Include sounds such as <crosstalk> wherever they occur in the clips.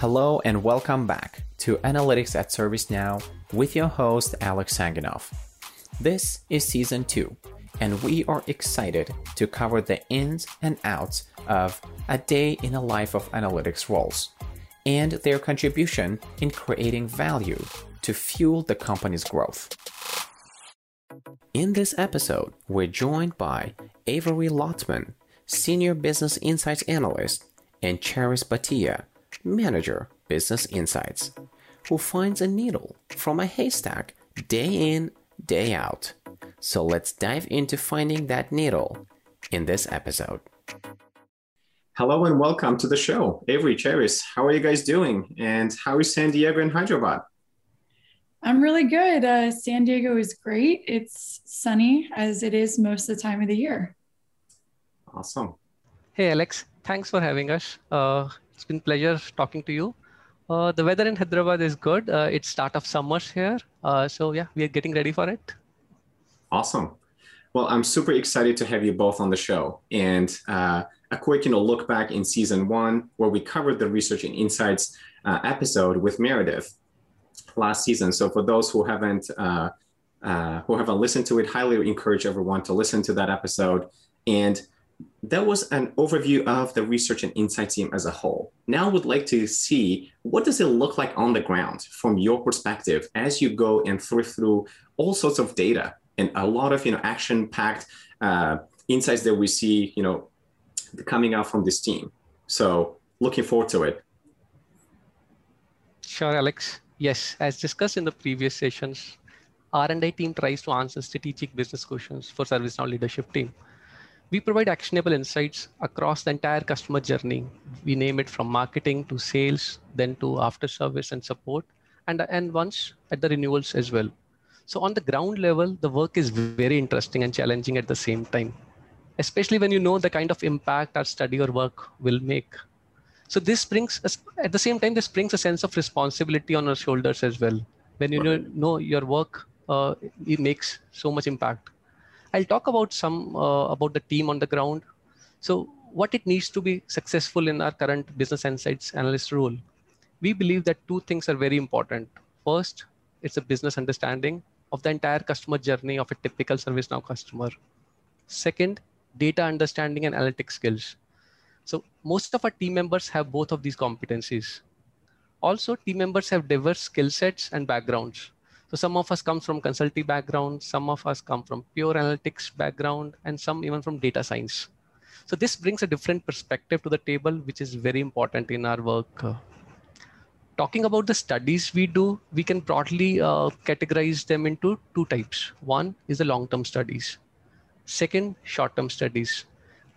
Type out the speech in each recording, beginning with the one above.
Hello and welcome back to Analytics at ServiceNow with your host Alex Sanganov. This is season 2 and we are excited to cover the ins and outs of a day in the life of analytics roles and their contribution in creating value to fuel the company's growth. In this episode, we're joined by Avery Lotman, Senior Business Insights Analyst, and Charis Bhatia, Manager, Business Insights, who finds a needle from a haystack day in, day out. So let's dive into finding that needle in this episode. Hello and welcome to the show. Avery, Charis, how are you guys doing? And how is San Diego and Hyderabad? I'm really good. Uh, San Diego is great. It's sunny as it is most of the time of the year. Awesome. Hey, Alex. Thanks for having us. Uh, it's been pleasure talking to you. Uh, the weather in Hyderabad is good. Uh, it's start of summers here. Uh, so yeah, we are getting ready for it. Awesome. Well, I'm super excited to have you both on the show. And uh, a quick, you know, look back in season one, where we covered the research and insights episode with Meredith last season. So for those who haven't uh, uh, who haven't listened to it, highly encourage everyone to listen to that episode. And that was an overview of the research and insight team as a whole. Now I would like to see what does it look like on the ground from your perspective as you go and thrift through all sorts of data and a lot of you know action-packed uh, insights that we see you know coming out from this team. So looking forward to it. Sure, Alex. Yes, as discussed in the previous sessions, R&I team tries to answer strategic business questions for ServiceNow leadership team. We provide actionable insights across the entire customer journey. We name it from marketing to sales, then to after service and support, and, and once at the renewals as well. So on the ground level, the work is very interesting and challenging at the same time, especially when you know the kind of impact our study or work will make so this brings us, at the same time, this brings a sense of responsibility on our shoulders as well. When you know, know your work, uh, it makes so much impact. I'll talk about some uh, about the team on the ground. So what it needs to be successful in our current business insights analyst role. We believe that two things are very important. First, it's a business understanding of the entire customer journey of a typical ServiceNow customer. Second, data understanding and analytic skills. So most of our team members have both of these competencies. Also, team members have diverse skill sets and backgrounds. So some of us come from consulting background, some of us come from pure analytics background, and some even from data science. So this brings a different perspective to the table, which is very important in our work. talking about the studies we do, we can broadly uh, categorize them into two types. One is the long-term studies. Second, short-term studies.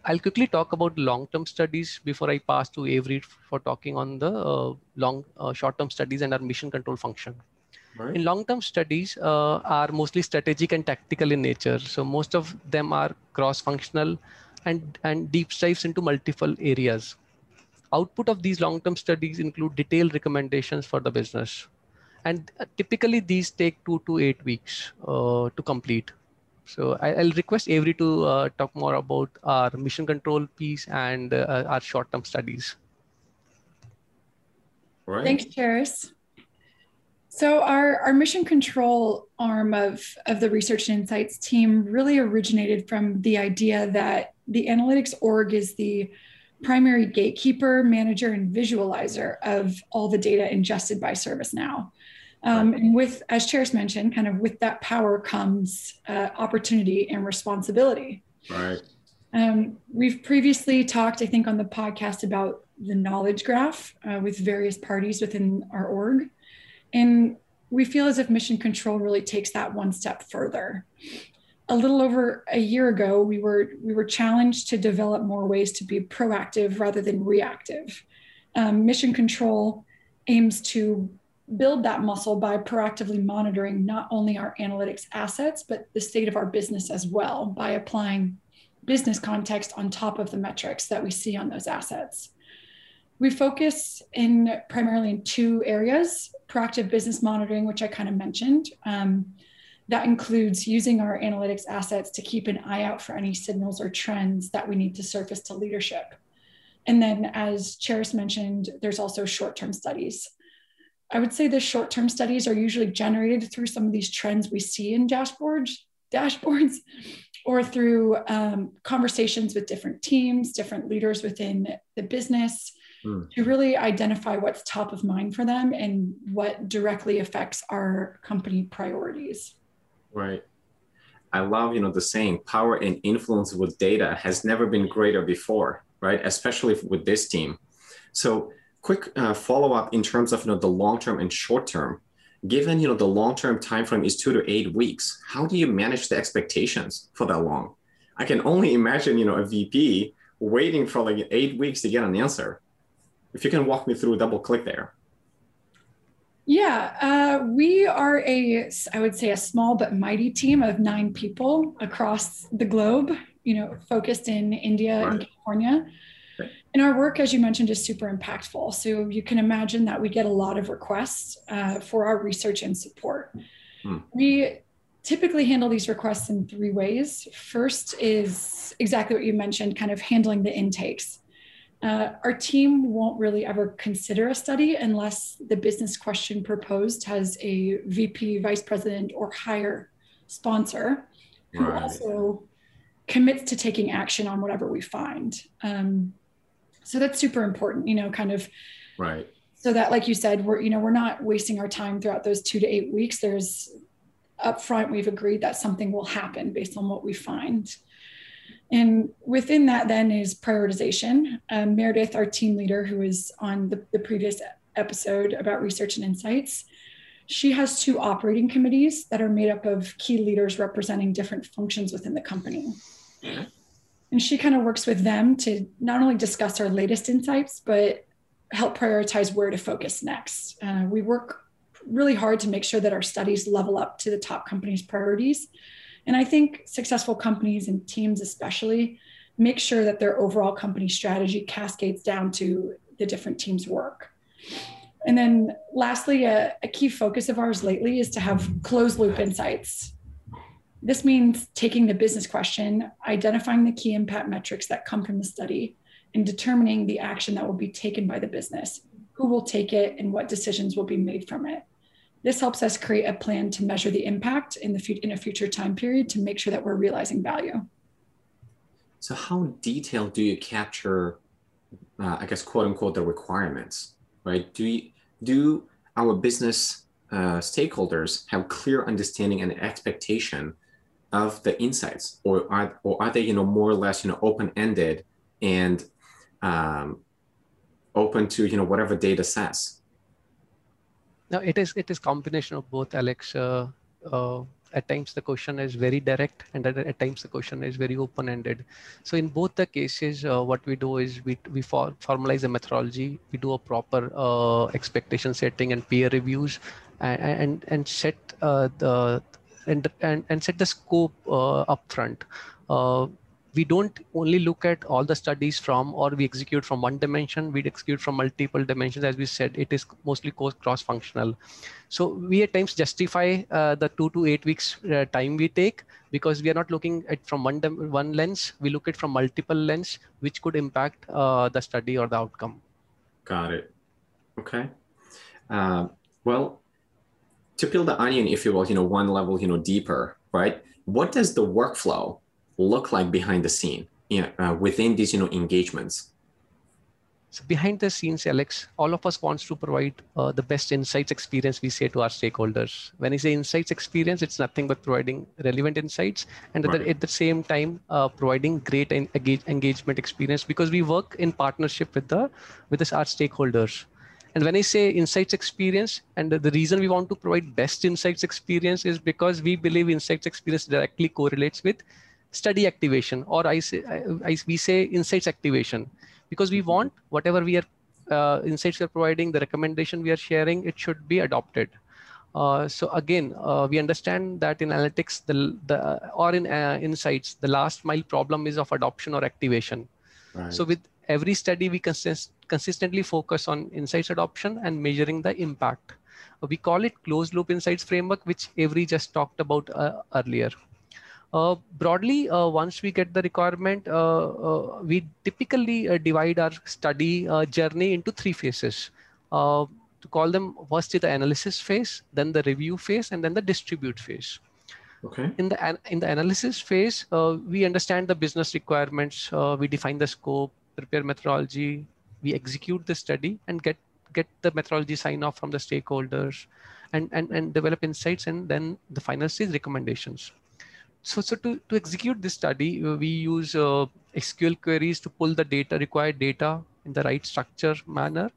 I'll quickly talk about long-term studies before I pass to Avery for talking on the uh, long uh, short-term studies and our mission control function. Right. In long-term studies uh, are mostly strategic and tactical in nature. So most of them are cross-functional and, and deep dives into multiple areas. Output of these long-term studies include detailed recommendations for the business. And uh, typically these take two to eight weeks uh, to complete. So I, will request Avery to uh, talk more about our mission control piece and uh, our short-term studies. Right. Thanks, Charis. So our, our mission control arm of, of the research and insights team really originated from the idea that the analytics org is the primary gatekeeper, manager, and visualizer of all the data ingested by ServiceNow. Um, and with, as Charis mentioned, kind of with that power comes uh, opportunity and responsibility. Right. Um, we've previously talked, I think, on the podcast about the knowledge graph uh, with various parties within our org. And we feel as if mission control really takes that one step further. A little over a year ago, we were we were challenged to develop more ways to be proactive rather than reactive. Um, mission control aims to build that muscle by proactively monitoring not only our analytics assets, but the state of our business as well by applying business context on top of the metrics that we see on those assets. We focus in primarily in two areas proactive business monitoring, which I kind of mentioned. Um, that includes using our analytics assets to keep an eye out for any signals or trends that we need to surface to leadership. And then, as Charis mentioned, there's also short term studies. I would say the short term studies are usually generated through some of these trends we see in dashboards, dashboards or through um, conversations with different teams, different leaders within the business mm. to really identify what's top of mind for them and what directly affects our company priorities. Right. I love, you know, the saying power and influence with data has never been greater before, right? Especially with this team. So quick uh, follow up in terms of, you know, the long term and short term given you know the long-term time frame is two to eight weeks how do you manage the expectations for that long? I can only imagine you know a vp waiting for like eight weeks to get an answer. If you can walk me through double click there. Yeah uh, we are a i would say a small but mighty team of nine people across the globe you know focused in india right. and california and our work, as you mentioned, is super impactful. So you can imagine that we get a lot of requests uh, for our research and support. Hmm. We typically handle these requests in three ways. First is exactly what you mentioned, kind of handling the intakes. Uh, our team won't really ever consider a study unless the business question proposed has a VP, vice president, or higher sponsor who right. also commits to taking action on whatever we find. Um, so that's super important you know kind of right. so that like you said we're you know we're not wasting our time throughout those two to eight weeks. There's upfront we've agreed that something will happen based on what we find. And within that then is prioritization. Um, meredith our team leader who was on the, the previous episode about research and insights she has two operating committees that are made up of key leaders representing different functions within the company and she kind of works with them to not only discuss our latest insights, but help prioritize where to focus next. Uh, we work really hard to make sure that our studies level up to the top companies' priorities. And I think successful companies and teams, especially, make sure that their overall company strategy cascades down to the different teams' work. And then, lastly, a, a key focus of ours lately is to have closed loop insights. This means taking the business question, identifying the key impact metrics that come from the study, and determining the action that will be taken by the business, who will take it, and what decisions will be made from it. This helps us create a plan to measure the impact in, the, in a future time period to make sure that we're realizing value. So, how detailed do you capture, uh, I guess, quote unquote, the requirements, right? Do you, do our business uh, stakeholders have clear understanding and expectation of the insights, or are or are they you know more or less you know open ended and um, open to you know whatever data says? No, it is it is combination of both, Alex. Uh, uh, at times the question is very direct and at, at times the question is very open-ended so in both the cases uh, what we do is we, we for, formalize a methodology we do a proper uh, expectation setting and peer reviews and and, and set uh, the and, and, and set the scope uh, upfront. Uh, we don't only look at all the studies from or we execute from one dimension we execute from multiple dimensions. As we said it is mostly cross functional so we at times justify uh, the two to eight weeks uh, time we take because we are not looking at from one one lens. We look at from multiple lens which could impact uh, the study or the outcome. Got it. Okay. Uh, well to peel the onion, if you will, you know, one level, you know, deeper, right? What does the workflow look like behind the scene you know, uh, within these, you know, engagements? So behind the scenes, Alex, all of us wants to provide uh, the best insights experience we say to our stakeholders. When I say insights experience, it's nothing but providing relevant insights and right. at, the, at, the, same time uh, providing great engage, engagement experience because we work in partnership with the with this, our stakeholders. And when I say insights experience, and the, reason we want to provide best insights experience is because we believe insights experience directly correlates with study activation, or I say I, I, we say insights activation, because we want whatever we are uh, insights we are providing, the recommendation we are sharing, it should be adopted. Uh, so again, uh, we understand that in analytics, the, the or in uh, insights, the last mile problem is of adoption or activation. Right. So with every study, we consist, consistently focus on insights adoption and measuring the impact. We call it closed loop insights framework, which Avery just talked about uh, earlier. Uh, broadly, uh, once we get the requirement, uh, uh we typically uh, divide our study uh, journey into three phases. to call them first is the analysis phase, then the review phase, and then the distribute phase. Okay. In the in the analysis phase, we understand the business requirements. we define the scope, prepare methodology. We execute the study and get get the methodology sign off from the stakeholders, and and and develop insights, and then the final stage recommendations so, so to, to execute this study, uh, we use uh, SQL queries to pull the data, required data in the right structure manner.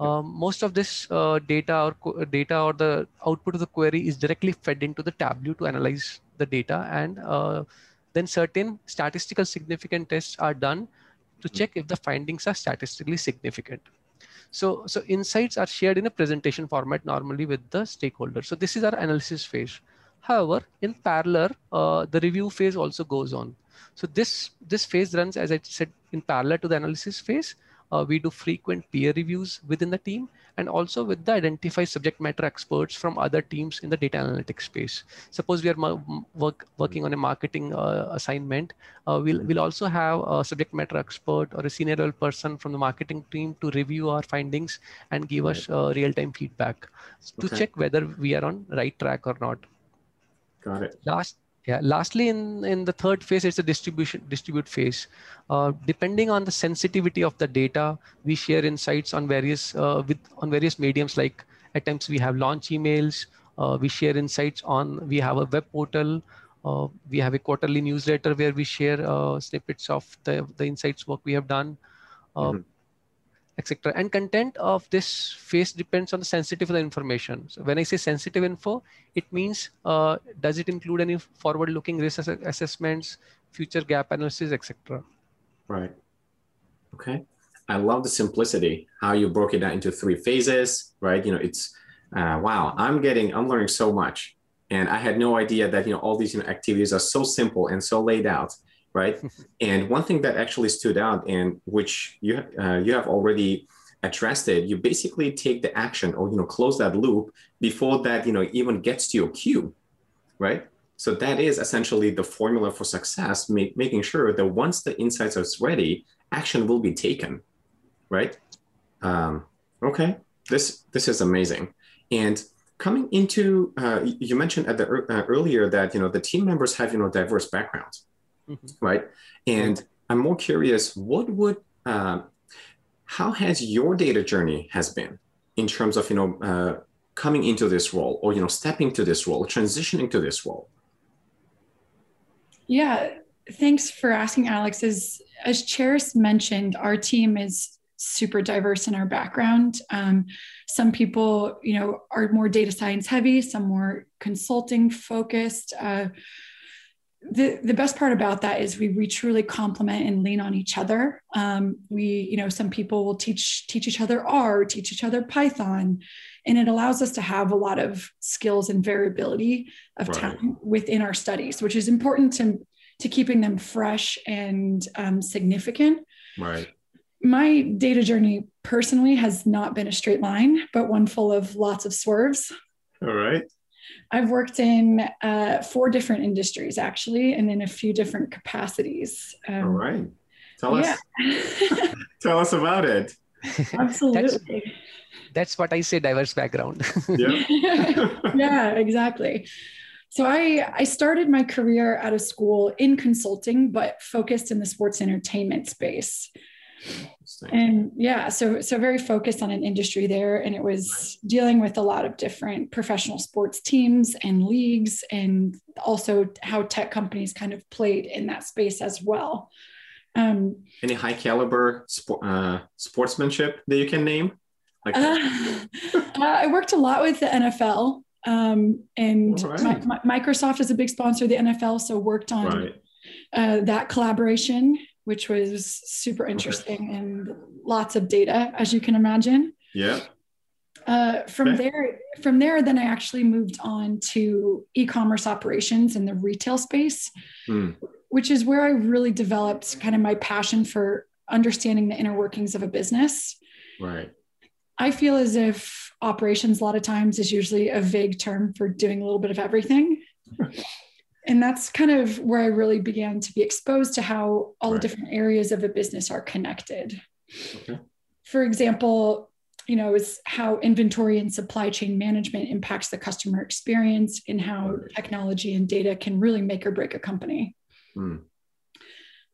Um, most of this uh, data or data or the output of the query is directly fed into the Tableau to analyze the data. And uh, then certain statistical significant tests are done to check if the findings are statistically significant. So, so insights are shared in a presentation format normally with the stakeholders. So this is our analysis phase. However, in parallel, uh, the review phase also goes on. So this, this phase runs, as I said, in parallel to the analysis phase. Uh, we do frequent peer reviews within the team and also with the identified subject matter experts from other teams in the data analytics space. Suppose we are work, working on a marketing uh, assignment, uh, we'll, we'll also have a subject matter expert or a senior level person from the marketing team to review our findings and give us uh, real-time feedback to okay. check whether we are on right track or not. Got it. Last, yeah. Lastly, in in the third phase, it's a distribution distribute phase. Uh, depending on the sensitivity of the data, we share insights on various uh, with on various mediums. Like at times we have launch emails. Uh, we share insights on. We have a web portal. Uh, we have a quarterly newsletter where we share uh, snippets of the the insights work we have done. Uh, mm-hmm etc. And content of this phase depends on the the information. So when I say sensitive info, it means uh, does it include any forward-looking risk ass assessments, future gap analysis, etc. Right. Okay. I love the simplicity how you broke it down into three phases. Right. You know, it's uh, wow. I'm getting. I'm learning so much, and I had no idea that you know all these you know, activities are so simple and so laid out right? <laughs> and one thing that actually stood out, and which you uh, you have already addressed it, you basically take the action or you know close that loop before that you know even gets to your queue, right? So that is essentially the formula for success, make, making sure that once the insights are ready, action will be taken, right? Um, okay, this this is amazing, and coming into uh, you mentioned at the uh, earlier that you know the team members have you know diverse backgrounds mm-hmm. right? And I'm more curious, what would, uh, how has your data journey has been in terms of, you know, uh, coming into this role or, you know, stepping to this role, transitioning to this role? Yeah, thanks for asking, Alex. As, as Charis mentioned, our team is super diverse in our background. Um, some people, you know, are more data science heavy, some more consulting focused. Uh, the, the best part about that is we, we truly complement and lean on each other. Um, we, you know, some people will teach teach each other R, teach each other Python, and it allows us to have a lot of skills and variability of right. time within our studies, which is important to to keeping them fresh and um, significant. Right. My data journey personally has not been a straight line, but one full of lots of swerves. All right. I've worked in uh, four different industries actually, and in a few different capacities. Um, All right. Tell yeah. us. <laughs> tell us about it. Absolutely. That's, that's what I say diverse background. yeah. <laughs> yeah, exactly. So I I started my career out of school in consulting, but focused in the sports entertainment space and yeah so so very focused on an industry there and it was dealing with a lot of different professional sports teams and leagues and also how tech companies kind of played in that space as well. Um, any high caliber sp- uh, sportsmanship that you can name? Like uh, <laughs> uh, i worked a lot with the nfl um, and right. my, my, microsoft is a big sponsor of the nfl so worked on right. Uh, that collaboration which was super interesting okay. and lots of data, as you can imagine. Yeah. Uh, from okay. there, from there, then I actually moved on to e-commerce operations in the retail space, mm. which is where I really developed kind of my passion for understanding the inner workings of a business. Right. I feel as if operations a lot of times is usually a vague term for doing a little bit of everything. <laughs> and that's kind of where I really began to be exposed to how all right. the different areas of a business are connected. Okay. For example, you know, is how inventory and supply chain management impacts the customer experience and how right. technology and data can really make or break a company. Mm.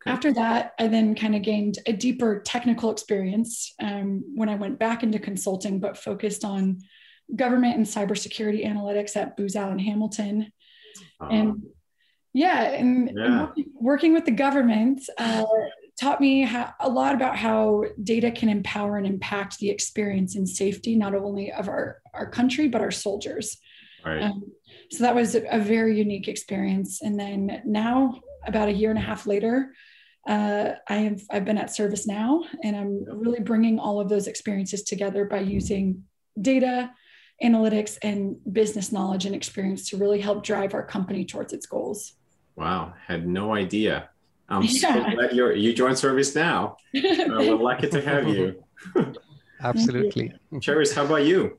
Okay. After that, I then kind of gained a deeper technical experience um, when I went back into consulting, but focused on government and cybersecurity analytics at Booz Allen Hamilton. Uh, and yeah, and, yeah. working, working, with the government uh, taught me how, a lot about how data can empower and impact the experience and safety, not only of our, our country, but our soldiers. Right. Um, so that was a very unique experience. And then now, about a year and a half later, uh, I have I've been at ServiceNow, and I'm really bringing all of those experiences together by using data, analytics, and business knowledge and experience to really help drive our company towards its goals. Wow, had no idea. I'm yeah. <laughs> so glad you you joined ServiceNow. Uh, we're <laughs> lucky to have you. Absolutely. Charis, how about you?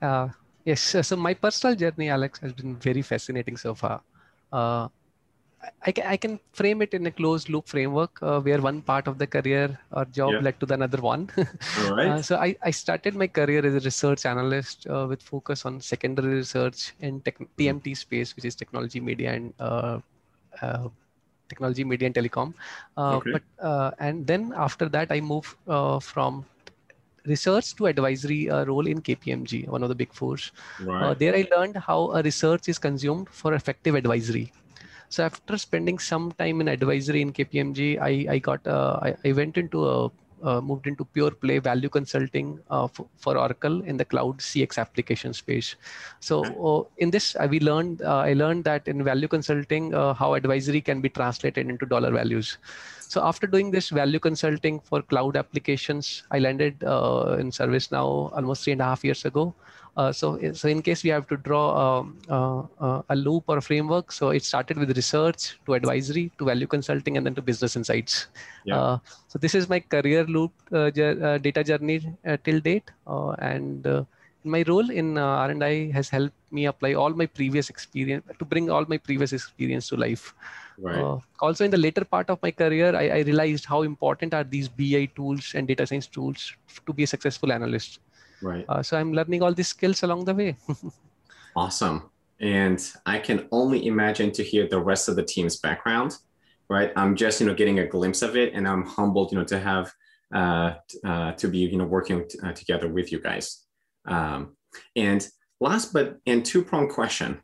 Uh, yes, so my personal journey, Alex, has been very fascinating so far. Uh, I, can, I can frame it in a closed loop framework uh, where one part of the career or job yeah. led to the another one. <laughs> Right. Uh, so I, I started my career as a research analyst uh, with focus on secondary research in tech, TMT space, which is technology, media, and uh, uh, technology, media, and telecom. Uh, okay. But and then after that, I moved from research to advisory uh, role in KPMG, one of the big fours. Right. Uh, there I learned how a research is consumed for effective advisory. So after spending some time in advisory in KPMG, I, I got uh, I, I went into a uh, moved into pure play value consulting uh, for, Oracle in the cloud CX application space. So uh, in this, uh, we learned uh, I learned that in value consulting uh, how advisory can be translated into dollar values. So after doing this value consulting for cloud applications, I landed in ServiceNow almost three and a half years ago. Uh, so, so in case we have to draw um, uh, uh, a loop or a framework, so it started with research to advisory to value consulting and then to business insights. Yeah. Uh, so this is my career loop uh, data journey till date, and my role in R&I has helped me apply all my previous experience to bring all my previous experience to life. Right. Uh, also, in the later part of my career, I, I, realized how important are these BI tools and data science tools to be a successful analyst. Right. Uh, so I'm learning all these skills along the way. <laughs> awesome. And I can only imagine to hear the rest of the team's background, right? I'm just, you know, getting a glimpse of it and I'm humbled, you know, to have, uh, uh, to be, you know, working t- uh, together with you guys. Um, and last but, and two prong question.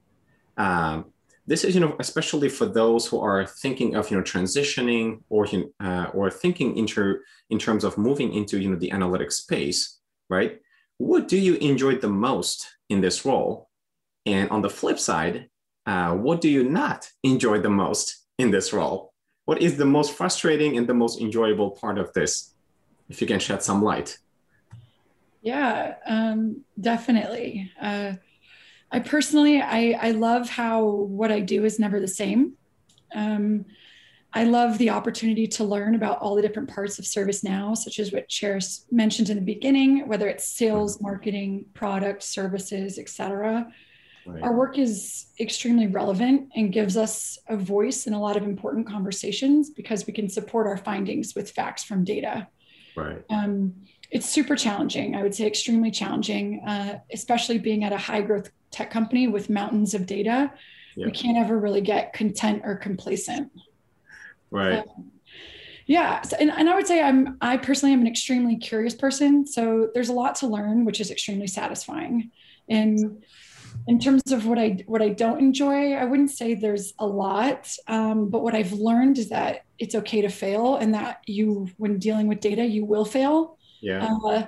Um, this is, you know, especially for those who are thinking of, you know, transitioning or, uh, or thinking into, in terms of moving into, you know, the analytics space, right? What do you enjoy the most in this role? And on the flip side, uh, what do you not enjoy the most in this role? What is the most frustrating and the most enjoyable part of this? If you can shed some light. Yeah, um, definitely. Uh, I personally, I, I love how what I do is never the same. Um, I love the opportunity to learn about all the different parts of ServiceNow, such as what Charis mentioned in the beginning, whether it's sales, marketing, product, services, etc. Right. Our work is extremely relevant and gives us a voice in a lot of important conversations because we can support our findings with facts from data. Right. Um, it's super challenging. I would say extremely challenging, uh, especially being at a high growth tech company with mountains of data. Yeah. We can't ever really get content or complacent. Right. yeah. So, and, and I would say I'm, I personally am an extremely curious person. So there's a lot to learn, which is extremely satisfying. And in terms of what I, what I don't enjoy, I wouldn't say there's a lot. Um, but what I've learned is that it's okay to fail and that you, when dealing with data, you will fail. Yeah. Uh,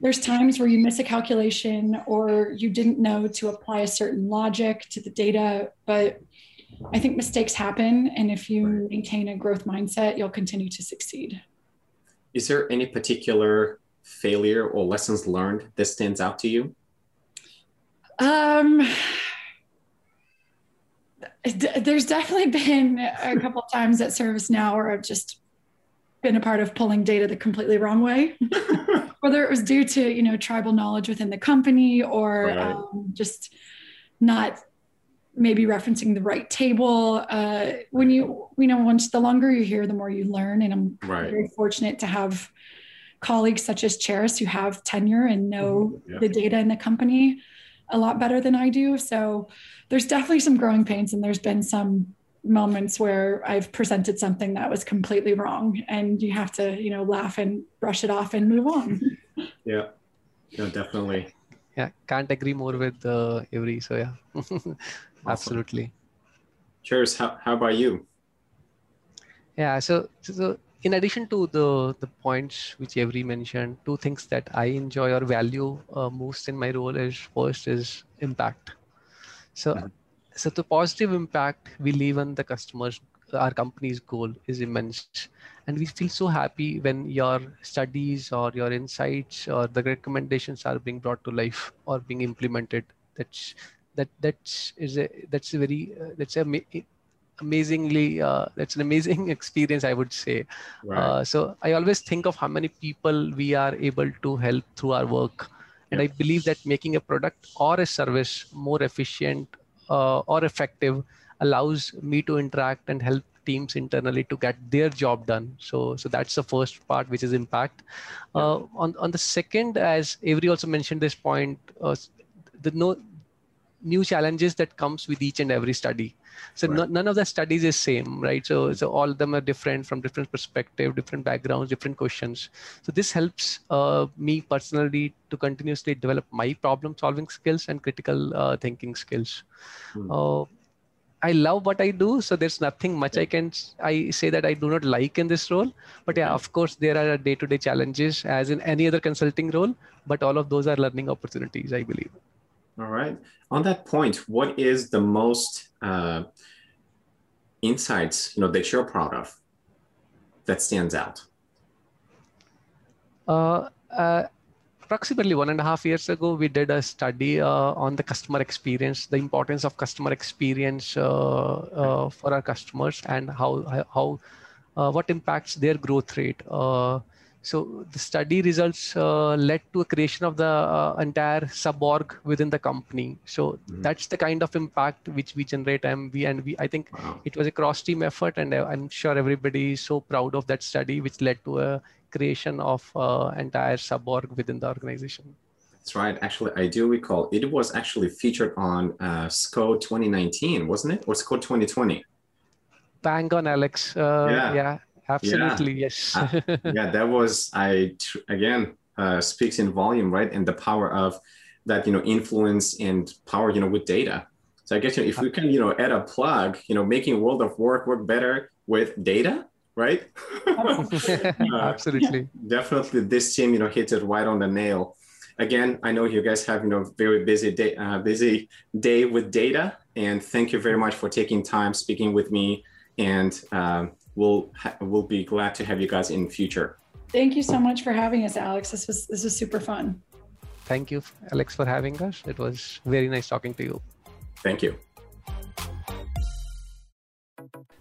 there's times where you miss a calculation or you didn't know to apply a certain logic to the data, but I think mistakes happen. And if you right. maintain a growth mindset, you'll continue to succeed. Is there any particular failure or lessons learned that stands out to you? Um, there's definitely been a couple times at ServiceNow where I've just been a part of pulling data the completely wrong way, <laughs> whether it was due to you know tribal knowledge within the company or right. um, just not maybe referencing the right table. Uh, when you, you know, once the longer you're here, the more you learn. And I'm right. very fortunate to have colleagues such as Charis who have tenure and know mm-hmm. yeah. the data in the company a lot better than I do. So there's definitely some growing pains, and there's been some moments where I've presented something that was completely wrong, and you have to, you know, laugh and brush it off and move on. <laughs> yeah, no, definitely. Yeah, can't agree more with uh, Avery. So yeah, <laughs> awesome. absolutely. Charis. How how about you? Yeah, so so in addition to the the points which Avery mentioned, two things that I enjoy or value uh, most in my role is first is impact. So, mm-hmm. so the positive impact we leave on the customers, our company's goal is immense, and we feel so happy when your studies or your insights or the recommendations are being brought to life or being implemented. That's that that's is a that's a very uh, that's a amazingly uh, that's an amazing <laughs> experience i would say. Right. uh, so i always think of how many people we are able to help through our work. And i believe that making a product or a service more efficient uh, or effective allows me to interact and help teams internally to get their job done. So so that's the first part which is impact. Uh, on on the second as avery also mentioned this point uh, the no new challenges that comes with each and every study so right. none of the studies is same right so so all of them are different from different perspective different backgrounds different questions so this helps uh, me personally to continuously develop my problem solving skills and critical uh, thinking skills hmm. uh, I love what I do, so there's nothing much I can I say that I do not like in this role. But yeah, of course, there are day-to-day challenges as in any other consulting role. But all of those are learning opportunities, I believe. All right. On that point, what is the most uh, insights you know that you're proud of that stands out? Uh, uh, approximately one and a half years ago, we did a study uh, on the customer experience, the importance of customer experience uh, uh, for our customers, and how how what impacts their growth rate. So the study results uh, led to a creation of the uh, entire sub-org within the company. So mm-hmm. that's the kind of impact which we generate. And we and we, I think wow. it was a cross-team effort, and uh, I'm sure everybody is so proud of that study, which led to a creation of uh, entire sub-org within the organization. That's right. Actually, I do recall it was actually featured on uh, SCO 2019, wasn't it, or SCO 2020? Bang on, Alex. Uh, yeah. yeah Absolutely, yeah. yes. uh, <laughs> yeah, that was I again uh, speaks in volume, right? And the power of that, you know, influence and power, you know, with data. So I guess you know, if we can, you know, add a plug, you know, making World of Work work better with data, right? <laughs> uh, Absolutely. Definitely, this team, you know, hits it right on the nail. Again, I know you guys have, you know, very busy day, uh, busy day with data, and thank you very much for taking time speaking with me and. Um, we'll ha- we'll be glad to have you guys in future. Thank you so much for having us, Alex. This was this was super fun. Thank you, Alex, for having us. It was very nice talking to you. Thank you.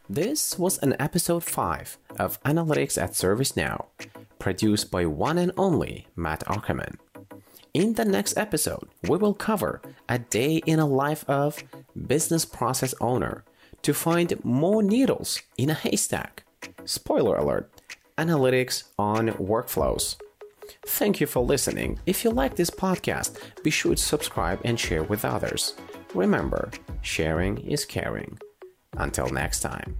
This was an episode 5 of Analytics at ServiceNow, produced by one and only Matt Ackerman. In the next episode, we will cover a day in a life of business process owner to find more needles in a haystack. Spoiler alert analytics on workflows. Thank you for listening. If you like this podcast, be sure to subscribe and share with others. Remember, sharing is caring. Until next time.